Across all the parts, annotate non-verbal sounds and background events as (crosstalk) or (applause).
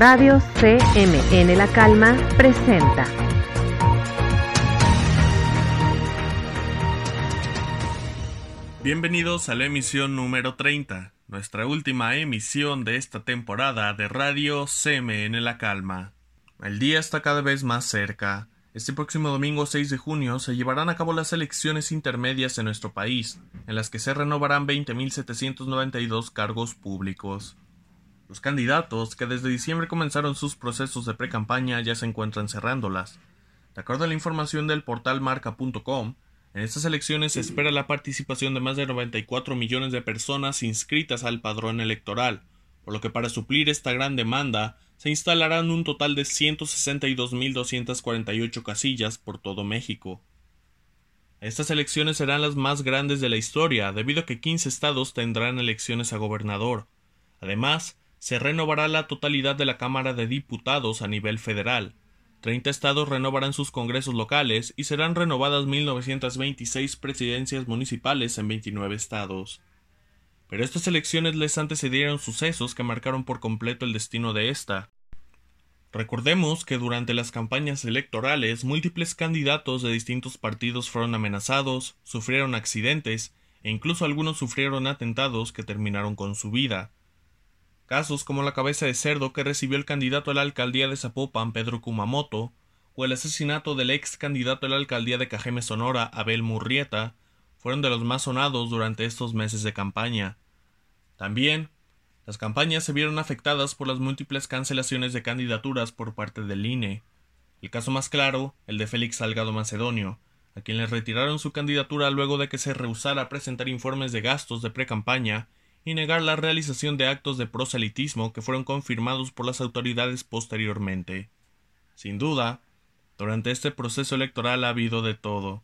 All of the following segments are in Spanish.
Radio CMN La Calma presenta. Bienvenidos a la emisión número 30, nuestra última emisión de esta temporada de Radio CMN La Calma. El día está cada vez más cerca. Este próximo domingo 6 de junio se llevarán a cabo las elecciones intermedias en nuestro país, en las que se renovarán 20.792 cargos públicos. Los candidatos que desde diciembre comenzaron sus procesos de pre-campaña ya se encuentran cerrándolas. De acuerdo a la información del portal marca.com, en estas elecciones se espera la participación de más de 94 millones de personas inscritas al padrón electoral, por lo que para suplir esta gran demanda se instalarán un total de 162.248 casillas por todo México. Estas elecciones serán las más grandes de la historia, debido a que 15 estados tendrán elecciones a gobernador. Además, se renovará la totalidad de la Cámara de Diputados a nivel federal. Treinta estados renovarán sus congresos locales y serán renovadas 1926 presidencias municipales en 29 estados. Pero estas elecciones les antecedieron sucesos que marcaron por completo el destino de esta. Recordemos que durante las campañas electorales múltiples candidatos de distintos partidos fueron amenazados, sufrieron accidentes e incluso algunos sufrieron atentados que terminaron con su vida. Casos como la cabeza de cerdo que recibió el candidato a la alcaldía de Zapopan, Pedro Kumamoto, o el asesinato del ex candidato a la alcaldía de Cajeme Sonora, Abel Murrieta, fueron de los más sonados durante estos meses de campaña. También, las campañas se vieron afectadas por las múltiples cancelaciones de candidaturas por parte del INE. El caso más claro, el de Félix Salgado Macedonio, a quien le retiraron su candidatura luego de que se rehusara a presentar informes de gastos de pre-campaña y negar la realización de actos de proselitismo que fueron confirmados por las autoridades posteriormente. Sin duda, durante este proceso electoral ha habido de todo,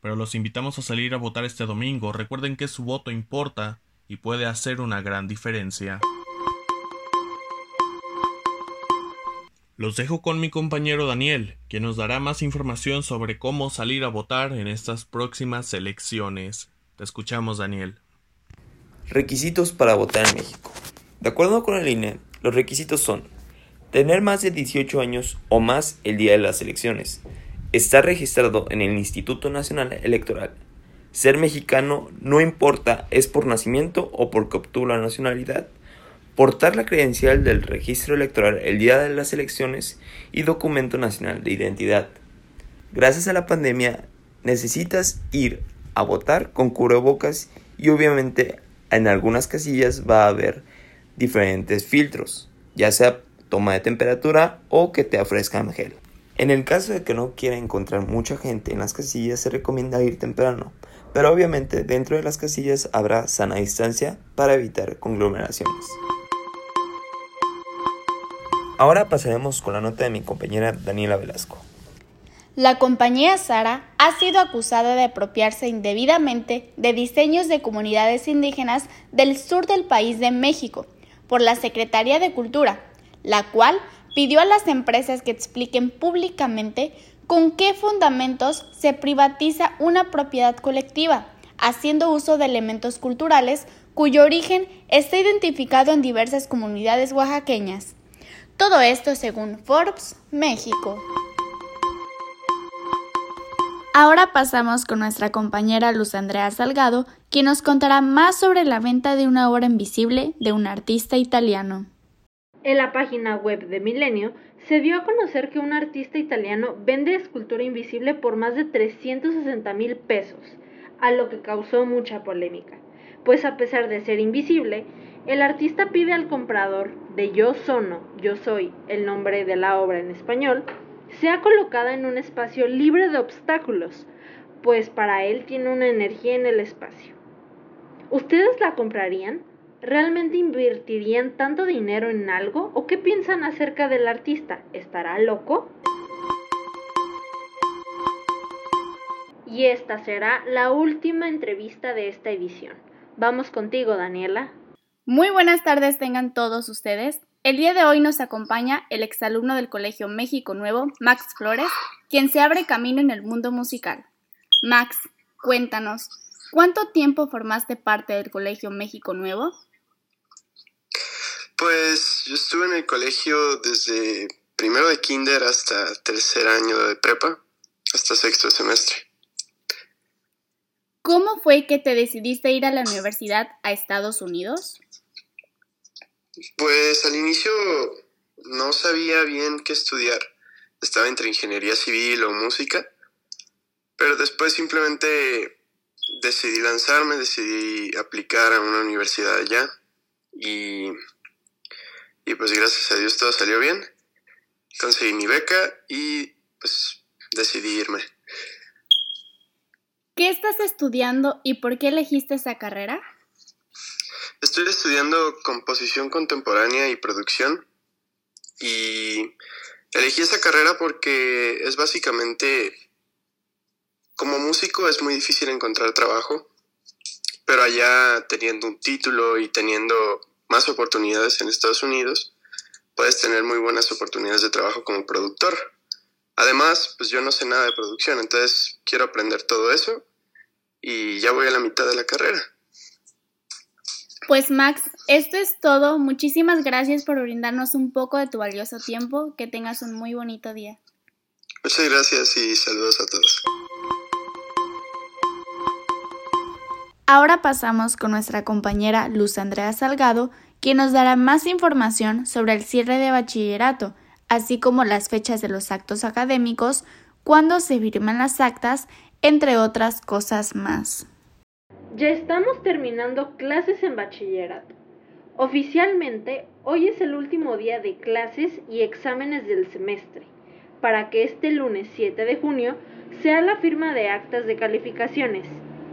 pero los invitamos a salir a votar este domingo. Recuerden que su voto importa y puede hacer una gran diferencia. Los dejo con mi compañero Daniel, quien nos dará más información sobre cómo salir a votar en estas próximas elecciones. Te escuchamos, Daniel. Requisitos para votar en México. De acuerdo con el INE, los requisitos son tener más de 18 años o más el día de las elecciones, estar registrado en el Instituto Nacional Electoral, ser mexicano no importa es por nacimiento o porque obtuvo la nacionalidad, portar la credencial del registro electoral el día de las elecciones y documento nacional de identidad. Gracias a la pandemia necesitas ir a votar con cubrebocas y obviamente en algunas casillas va a haber diferentes filtros, ya sea toma de temperatura o que te ofrezcan gel. En el caso de que no quiera encontrar mucha gente en las casillas, se recomienda ir temprano, pero obviamente dentro de las casillas habrá sana distancia para evitar conglomeraciones. Ahora pasaremos con la nota de mi compañera Daniela Velasco. La compañía Sara ha sido acusada de apropiarse indebidamente de diseños de comunidades indígenas del sur del país de México por la Secretaría de Cultura, la cual pidió a las empresas que expliquen públicamente con qué fundamentos se privatiza una propiedad colectiva, haciendo uso de elementos culturales cuyo origen está identificado en diversas comunidades oaxaqueñas. Todo esto según Forbes, México. Ahora pasamos con nuestra compañera Luz Andrea Salgado, quien nos contará más sobre la venta de una obra invisible de un artista italiano. En la página web de Milenio se dio a conocer que un artista italiano vende escultura invisible por más de 360 mil pesos, a lo que causó mucha polémica, pues a pesar de ser invisible, el artista pide al comprador de Yo Sono, Yo Soy, el nombre de la obra en español, sea colocada en un espacio libre de obstáculos, pues para él tiene una energía en el espacio. ¿Ustedes la comprarían? ¿Realmente invertirían tanto dinero en algo? ¿O qué piensan acerca del artista? ¿Estará loco? Y esta será la última entrevista de esta edición. Vamos contigo, Daniela. Muy buenas tardes tengan todos ustedes. El día de hoy nos acompaña el exalumno del Colegio México Nuevo, Max Flores, quien se abre camino en el mundo musical. Max, cuéntanos, ¿cuánto tiempo formaste parte del Colegio México Nuevo? Pues yo estuve en el colegio desde primero de kinder hasta tercer año de prepa, hasta sexto semestre. ¿Cómo fue que te decidiste ir a la universidad a Estados Unidos? Pues al inicio no sabía bien qué estudiar. Estaba entre ingeniería civil o música, pero después simplemente decidí lanzarme, decidí aplicar a una universidad allá y y pues gracias a Dios todo salió bien. Conseguí mi beca y pues decidí irme. ¿Qué estás estudiando y por qué elegiste esa carrera? Estoy estudiando composición contemporánea y producción y elegí esa carrera porque es básicamente, como músico es muy difícil encontrar trabajo, pero allá teniendo un título y teniendo más oportunidades en Estados Unidos, puedes tener muy buenas oportunidades de trabajo como productor. Además, pues yo no sé nada de producción, entonces quiero aprender todo eso y ya voy a la mitad de la carrera. Pues Max, esto es todo. Muchísimas gracias por brindarnos un poco de tu valioso tiempo. Que tengas un muy bonito día. Muchas gracias y saludos a todos. Ahora pasamos con nuestra compañera Luz Andrea Salgado, quien nos dará más información sobre el cierre de bachillerato, así como las fechas de los actos académicos, cuándo se firman las actas, entre otras cosas más. Ya estamos terminando clases en bachillerato. Oficialmente, hoy es el último día de clases y exámenes del semestre, para que este lunes 7 de junio sea la firma de actas de calificaciones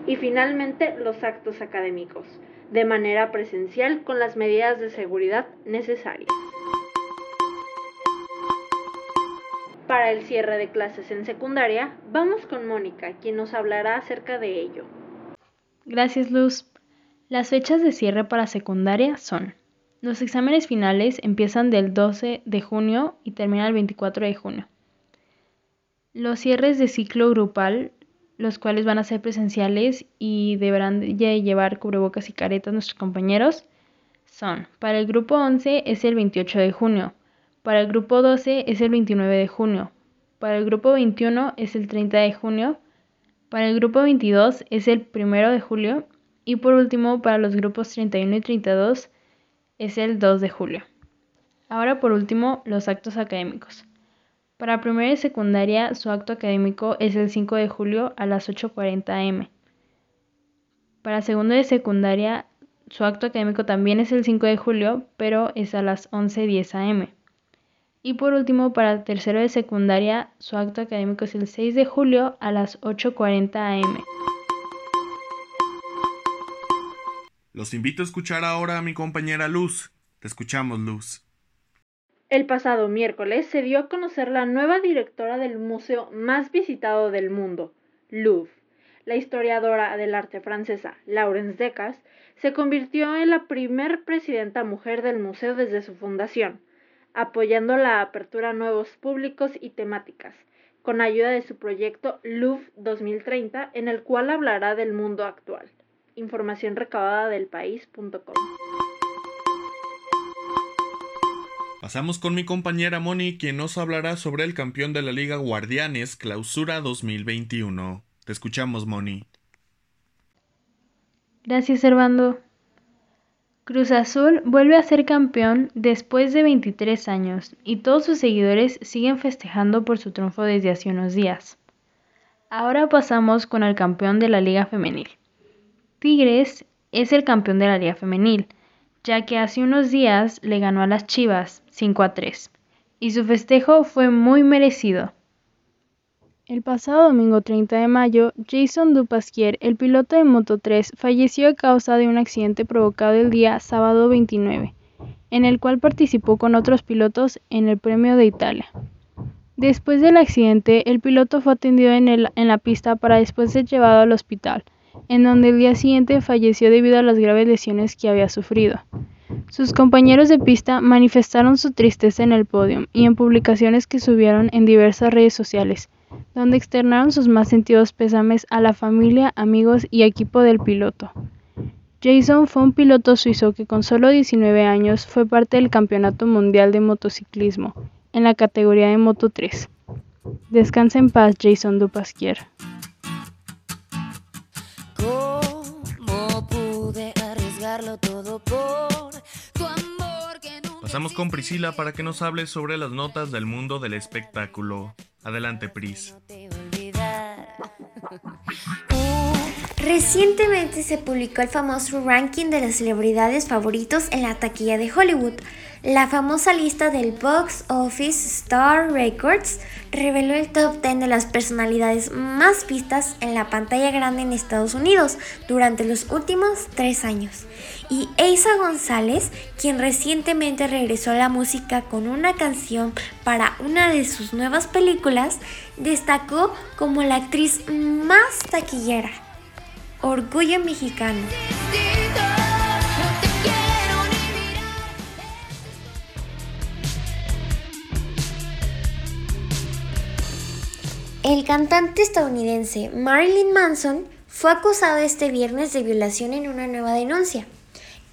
y finalmente los actos académicos, de manera presencial con las medidas de seguridad necesarias. Para el cierre de clases en secundaria, vamos con Mónica, quien nos hablará acerca de ello. Gracias, Luz. Las fechas de cierre para secundaria son los exámenes finales empiezan del 12 de junio y terminan el 24 de junio. Los cierres de ciclo grupal los cuales van a ser presenciales y deberán llevar cubrebocas y caretas nuestros compañeros, son, para el grupo 11 es el 28 de junio, para el grupo 12 es el 29 de junio, para el grupo 21 es el 30 de junio, para el grupo 22 es el 1 de julio y por último para los grupos 31 y 32 es el 2 de julio. Ahora por último los actos académicos. Para primaria y secundaria, su acto académico es el 5 de julio a las 8.40 am. Para segundo de secundaria, su acto académico también es el 5 de julio, pero es a las 11.10 am. Y por último, para tercero de secundaria, su acto académico es el 6 de julio a las 8.40 am. Los invito a escuchar ahora a mi compañera Luz. Te escuchamos, Luz. El pasado miércoles se dio a conocer la nueva directora del museo más visitado del mundo, Louvre. La historiadora del arte francesa, Laurence Decas, se convirtió en la primer presidenta mujer del museo desde su fundación, apoyando la apertura a nuevos públicos y temáticas, con ayuda de su proyecto Louvre 2030, en el cual hablará del mundo actual. Información recabada del país.com. Pasamos con mi compañera Moni, quien nos hablará sobre el campeón de la Liga Guardianes Clausura 2021. Te escuchamos, Moni. Gracias, Servando. Cruz Azul vuelve a ser campeón después de 23 años y todos sus seguidores siguen festejando por su triunfo desde hace unos días. Ahora pasamos con el campeón de la Liga Femenil. Tigres es el campeón de la Liga Femenil ya que hace unos días le ganó a las Chivas 5 a 3, y su festejo fue muy merecido. El pasado domingo 30 de mayo, Jason Dupasquier, el piloto de Moto 3, falleció a causa de un accidente provocado el día sábado 29, en el cual participó con otros pilotos en el Premio de Italia. Después del accidente, el piloto fue atendido en, en la pista para después ser llevado al hospital, en donde el día siguiente falleció debido a las graves lesiones que había sufrido. Sus compañeros de pista manifestaron su tristeza en el podio y en publicaciones que subieron en diversas redes sociales, donde externaron sus más sentidos pésames a la familia, amigos y equipo del piloto. Jason fue un piloto suizo que con solo 19 años fue parte del Campeonato Mundial de Motociclismo en la categoría de Moto 3. Descansa en paz, Jason Dupasquier. Pasamos con Priscila para que nos hable sobre las notas del mundo del espectáculo. Adelante, Pris. (laughs) Recientemente se publicó el famoso ranking de las celebridades favoritos en la taquilla de Hollywood. La famosa lista del Box Office Star Records reveló el top 10 de las personalidades más vistas en la pantalla grande en Estados Unidos durante los últimos tres años. Y Eiza González, quien recientemente regresó a la música con una canción para una de sus nuevas películas, destacó como la actriz más taquillera. Orgullo mexicano. El cantante estadounidense Marilyn Manson fue acusado este viernes de violación en una nueva denuncia.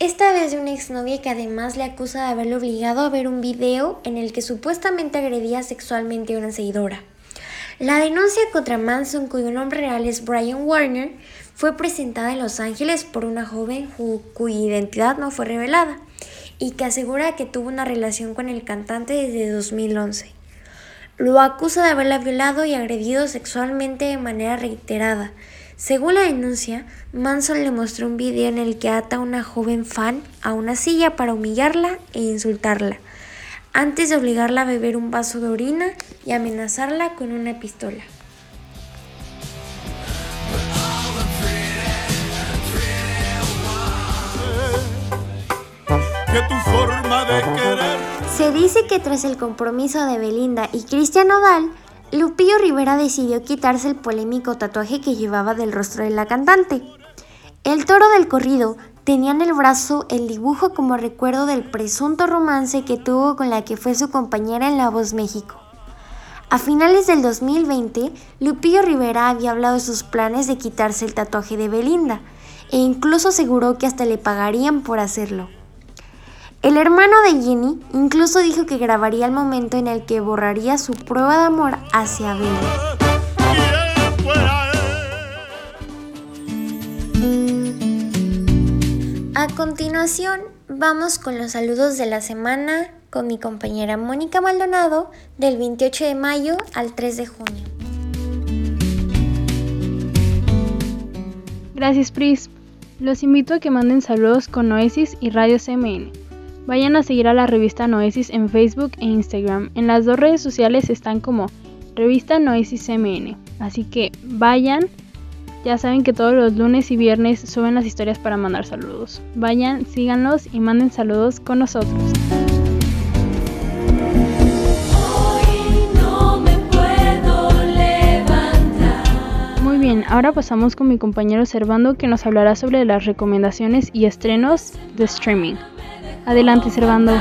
Esta vez de una exnovia que además le acusa de haberle obligado a ver un video en el que supuestamente agredía sexualmente a una seguidora. La denuncia contra Manson, cuyo nombre real es Brian Warner, fue presentada en Los Ángeles por una joven cuya identidad no fue revelada y que asegura que tuvo una relación con el cantante desde 2011. Lo acusa de haberla violado y agredido sexualmente de manera reiterada. Según la denuncia, Manson le mostró un video en el que ata a una joven fan a una silla para humillarla e insultarla, antes de obligarla a beber un vaso de orina y amenazarla con una pistola. Se dice que tras el compromiso de Belinda y Cristian Nodal, Lupillo Rivera decidió quitarse el polémico tatuaje que llevaba del rostro de la cantante. El toro del corrido tenía en el brazo el dibujo como recuerdo del presunto romance que tuvo con la que fue su compañera en La Voz México. A finales del 2020, Lupillo Rivera había hablado de sus planes de quitarse el tatuaje de Belinda e incluso aseguró que hasta le pagarían por hacerlo. El hermano de Jenny incluso dijo que grabaría el momento en el que borraría su prueba de amor hacia Bella. A continuación, vamos con los saludos de la semana con mi compañera Mónica Maldonado del 28 de mayo al 3 de junio. Gracias, Pris. Los invito a que manden saludos con Oasis y Radio CMN. Vayan a seguir a la revista Noesis en Facebook e Instagram. En las dos redes sociales están como revista Noesis MN. Así que vayan. Ya saben que todos los lunes y viernes suben las historias para mandar saludos. Vayan, síganlos y manden saludos con nosotros. Muy bien, ahora pasamos con mi compañero Servando que nos hablará sobre las recomendaciones y estrenos de streaming. Adelante, Servando.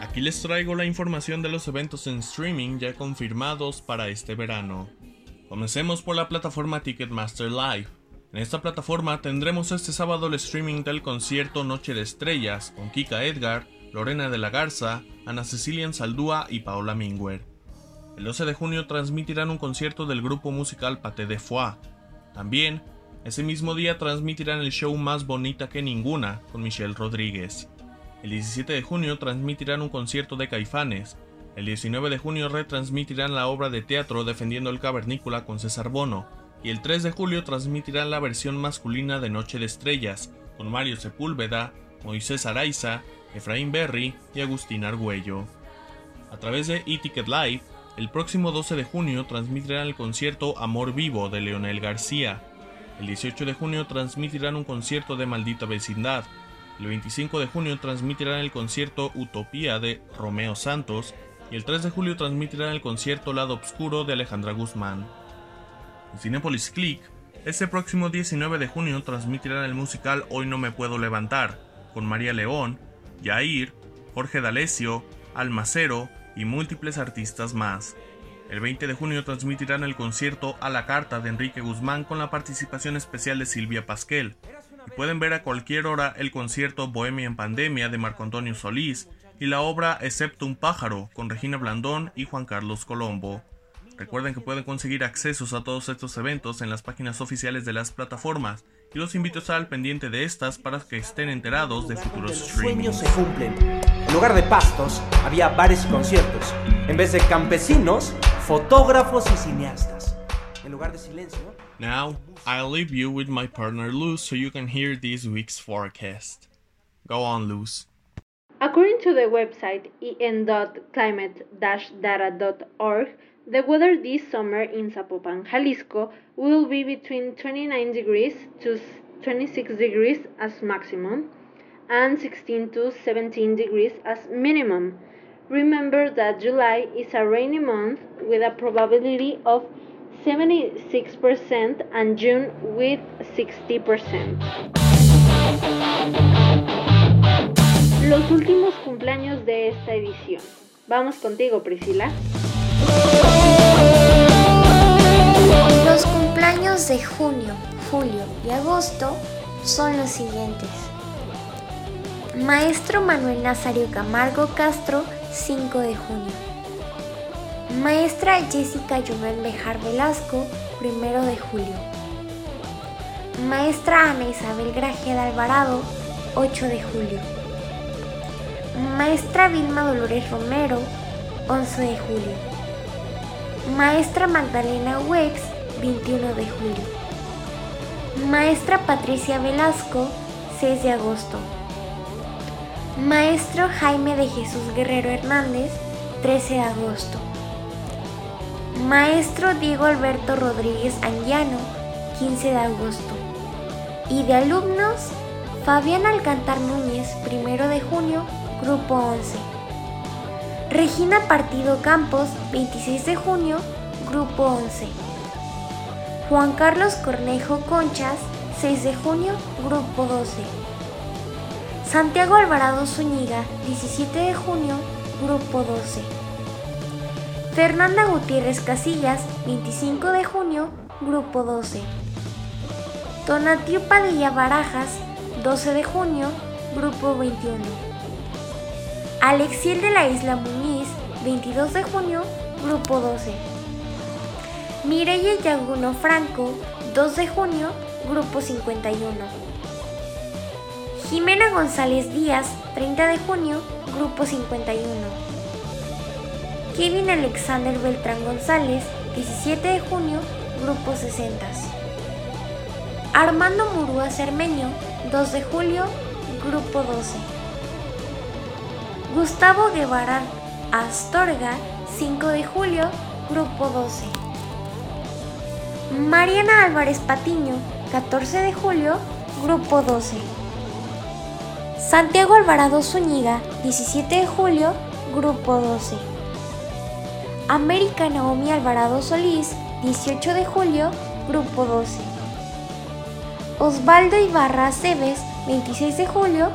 Aquí les traigo la información de los eventos en streaming ya confirmados para este verano. Comencemos por la plataforma Ticketmaster Live. En esta plataforma tendremos este sábado el streaming del concierto Noche de Estrellas con Kika Edgar, Lorena de la Garza, Ana Cecilia Saldúa y Paola Minguer. El 12 de junio transmitirán un concierto del grupo musical Pate de Foix. También ese mismo día transmitirán el show Más Bonita que Ninguna con Michelle Rodríguez. El 17 de junio transmitirán un concierto de Caifanes. El 19 de junio retransmitirán la obra de teatro Defendiendo el Cavernícola con César Bono. Y el 3 de julio transmitirán la versión masculina de Noche de Estrellas con Mario Sepúlveda, Moisés Araiza, Efraín Berry y Agustín Argüello. A través de eTicket Live, el próximo 12 de junio transmitirán el concierto Amor Vivo de Leonel García. El 18 de junio transmitirán un concierto de Maldita Vecindad. El 25 de junio transmitirán el concierto Utopía de Romeo Santos. Y el 3 de julio transmitirán el concierto Lado Obscuro de Alejandra Guzmán. En Cinepolis Click, este próximo 19 de junio transmitirán el musical Hoy no me puedo levantar, con María León, Yair, Jorge D'Alessio, Almacero y múltiples artistas más. El 20 de junio transmitirán el concierto A la Carta de Enrique Guzmán con la participación especial de Silvia Pasquel. Y pueden ver a cualquier hora el concierto Bohemia en Pandemia de Marco Antonio Solís y la obra Excepto un pájaro con Regina Blandón y Juan Carlos Colombo. Recuerden que pueden conseguir accesos a todos estos eventos en las páginas oficiales de las plataformas y los invito a estar al pendiente de estas para que estén enterados de futuros streamings. sueños se cumplen. En lugar de pastos, había bares y conciertos. En vez de campesinos, fotógrafos y cineastas. En lugar de silencio. Now, I'll leave you with my partner Luz so you can hear this week's forecast. Go on, Luz. According to the website en.climate-data.org, the weather this summer in Zapopan, Jalisco will be between 29 degrees to 26 degrees as maximum and 16 to 17 degrees as minimum. Remember that July is a rainy month with a probability of 76% and June with 60%. Los últimos cumpleaños de esta edición. Vamos contigo, Priscila. Los cumpleaños de junio, julio y agosto son los siguientes. Maestro Manuel Nazario Camargo Castro, 5 de junio. Maestra Jessica Yumel Bejar Velasco, 1 de julio. Maestra Ana Isabel Grajeda Alvarado, 8 de julio. Maestra Vilma Dolores Romero, 11 de julio. Maestra Magdalena Wex, 21 de julio. Maestra Patricia Velasco, 6 de agosto. Maestro Jaime de Jesús Guerrero Hernández, 13 de agosto. Maestro Diego Alberto Rodríguez Anguiano, 15 de agosto. Y de alumnos, Fabián Alcantar Núñez, 1 de junio, grupo 11. Regina Partido Campos, 26 de junio, grupo 11. Juan Carlos Cornejo Conchas, 6 de junio, grupo 12. Santiago Alvarado Zúñiga, 17 de junio, grupo 12. Fernanda Gutiérrez Casillas, 25 de junio, grupo 12. Tonatiu Padilla Barajas, 12 de junio, grupo 21. Alexiel de la Isla Muñiz, 22 de junio, grupo 12. Mireya Yaguno Franco, 2 de junio, grupo 51. Jimena González Díaz, 30 de junio, grupo 51. Kevin Alexander Beltrán González, 17 de junio, grupo 60. Armando Murúa Cermeño, 2 de julio, grupo 12. Gustavo Guevara Astorga, 5 de julio, grupo 12. Mariana Álvarez Patiño, 14 de julio, grupo 12. Santiago Alvarado Zúñiga, 17 de julio, grupo 12. América Naomi Alvarado Solís, 18 de julio, grupo 12. Osvaldo Ibarra Aceves, 26 de julio,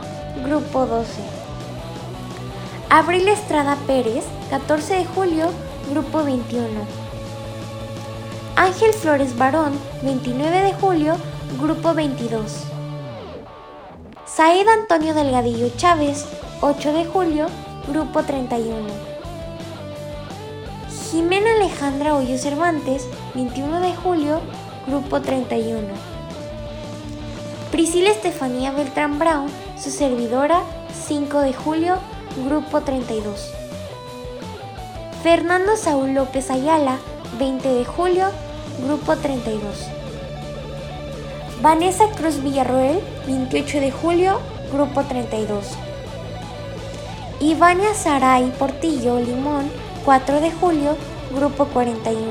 grupo 12. Abril Estrada Pérez, 14 de julio, grupo 21. Ángel Flores Barón, 29 de julio, grupo 22. Said Antonio Delgadillo Chávez, 8 de julio, grupo 31. Jimena Alejandra Hoyo Cervantes, 21 de julio, grupo 31. Priscila Estefanía Beltrán Brown, su servidora, 5 de julio, grupo 32. Fernando Saúl López Ayala, 20 de julio, grupo 32. Vanessa Cruz Villarroel, 28 de julio, grupo 32. Ivania Saray Portillo Limón, 4 de julio, grupo 41.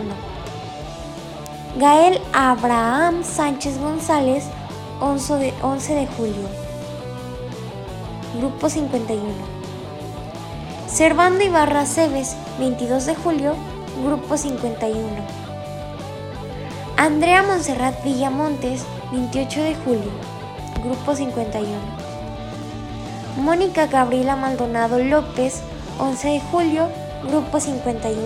Gael Abraham Sánchez González, 11 de, 11 de julio, grupo 51. Servando Ibarra Cebes, 22 de julio, grupo 51. Andrea Monserrat Villamontes, 28 de julio, grupo 51. Mónica Gabriela Maldonado López, 11 de julio, grupo 51.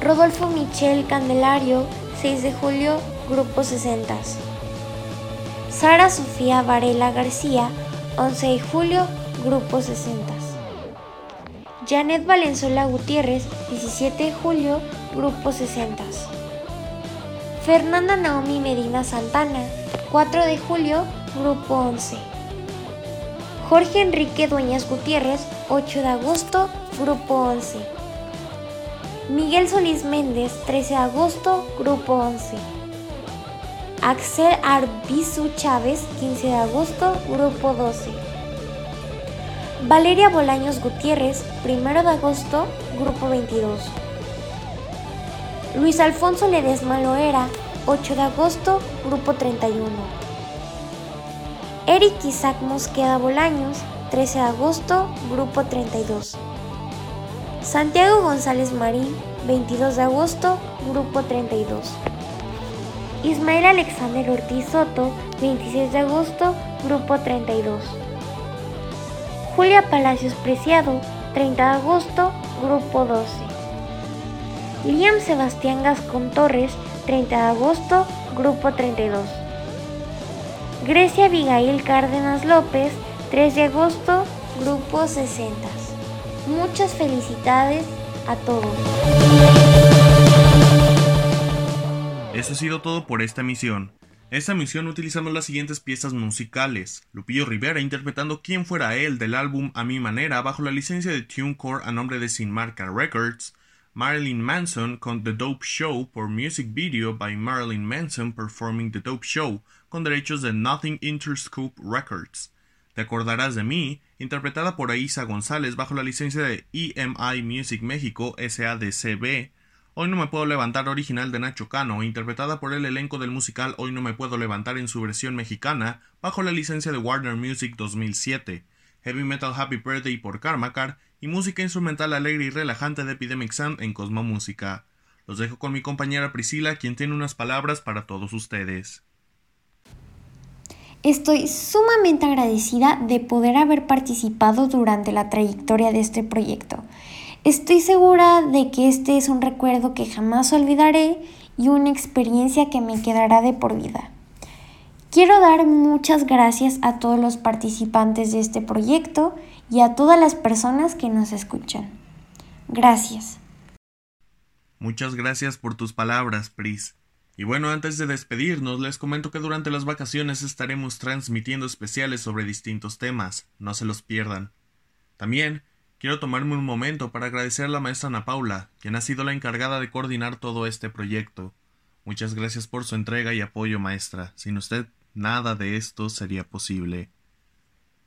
Rodolfo Michel Candelario, 6 de julio, Grupo 60. Sara Sofía Varela García, 11 de julio, Grupo 60. Janet Valenzuela Gutiérrez, 17 de julio, Grupo 60. Fernanda Naomi Medina Santana, 4 de julio, Grupo 11. Jorge Enrique Dueñas Gutiérrez, 8 de agosto, Grupo 11. Miguel Solís Méndez, 13 de agosto, Grupo 11. Axel Arbizu Chávez, 15 de agosto, Grupo 12. Valeria Bolaños Gutiérrez, 1 de agosto, Grupo 22. Luis Alfonso Ledesma Loera, 8 de agosto, Grupo 31. Eric Isaac Mosqueda Bolaños, 13 de agosto, Grupo 32. Santiago González Marín, 22 de agosto, Grupo 32. Ismael Alexander Ortiz Soto, 26 de agosto, Grupo 32. Julia Palacios Preciado, 30 de agosto, Grupo 12. Liam Sebastián Gascón Torres, 30 de agosto, Grupo 32. Grecia Abigail Cárdenas López, 3 de agosto, Grupo 60. Muchas felicidades a todos. Eso ha sido todo por esta misión. Esta misión utilizando las siguientes piezas musicales. Lupillo Rivera interpretando Quién fuera él del álbum A mi manera bajo la licencia de TuneCore a nombre de Sin Marca Records. Marilyn Manson con The Dope Show por music video by Marilyn Manson performing The Dope Show con derechos de Nothing Interscope Records. Te acordarás de mí, interpretada por Aisa González bajo la licencia de EMI Music México SADCB Hoy no me puedo levantar original de Nacho Cano, interpretada por el elenco del musical Hoy no me puedo levantar en su versión mexicana, bajo la licencia de Warner Music 2007, Heavy Metal Happy Birthday por Karmakar y música instrumental alegre y relajante de Epidemic Sound en Cosmo Música. Los dejo con mi compañera Priscila, quien tiene unas palabras para todos ustedes. Estoy sumamente agradecida de poder haber participado durante la trayectoria de este proyecto. Estoy segura de que este es un recuerdo que jamás olvidaré y una experiencia que me quedará de por vida. Quiero dar muchas gracias a todos los participantes de este proyecto y a todas las personas que nos escuchan. Gracias. Muchas gracias por tus palabras, Pris. Y bueno, antes de despedirnos, les comento que durante las vacaciones estaremos transmitiendo especiales sobre distintos temas, no se los pierdan. También Quiero tomarme un momento para agradecer a la maestra Ana Paula, quien ha sido la encargada de coordinar todo este proyecto. Muchas gracias por su entrega y apoyo, maestra. Sin usted, nada de esto sería posible.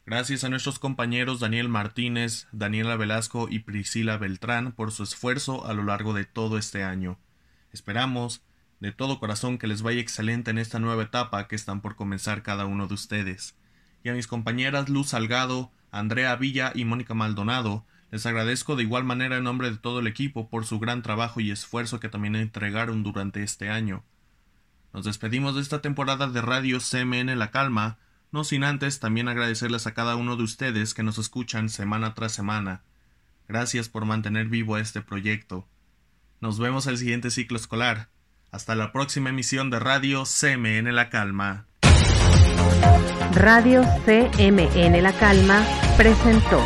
Gracias a nuestros compañeros Daniel Martínez, Daniela Velasco y Priscila Beltrán por su esfuerzo a lo largo de todo este año. Esperamos, de todo corazón, que les vaya excelente en esta nueva etapa que están por comenzar cada uno de ustedes. Y a mis compañeras Luz Salgado, Andrea Villa y Mónica Maldonado. Les agradezco de igual manera en nombre de todo el equipo por su gran trabajo y esfuerzo que también entregaron durante este año. Nos despedimos de esta temporada de Radio CMN La Calma, no sin antes también agradecerles a cada uno de ustedes que nos escuchan semana tras semana. Gracias por mantener vivo este proyecto. Nos vemos el siguiente ciclo escolar. Hasta la próxima emisión de Radio CMN La Calma. Radio CMN La Calma presentó.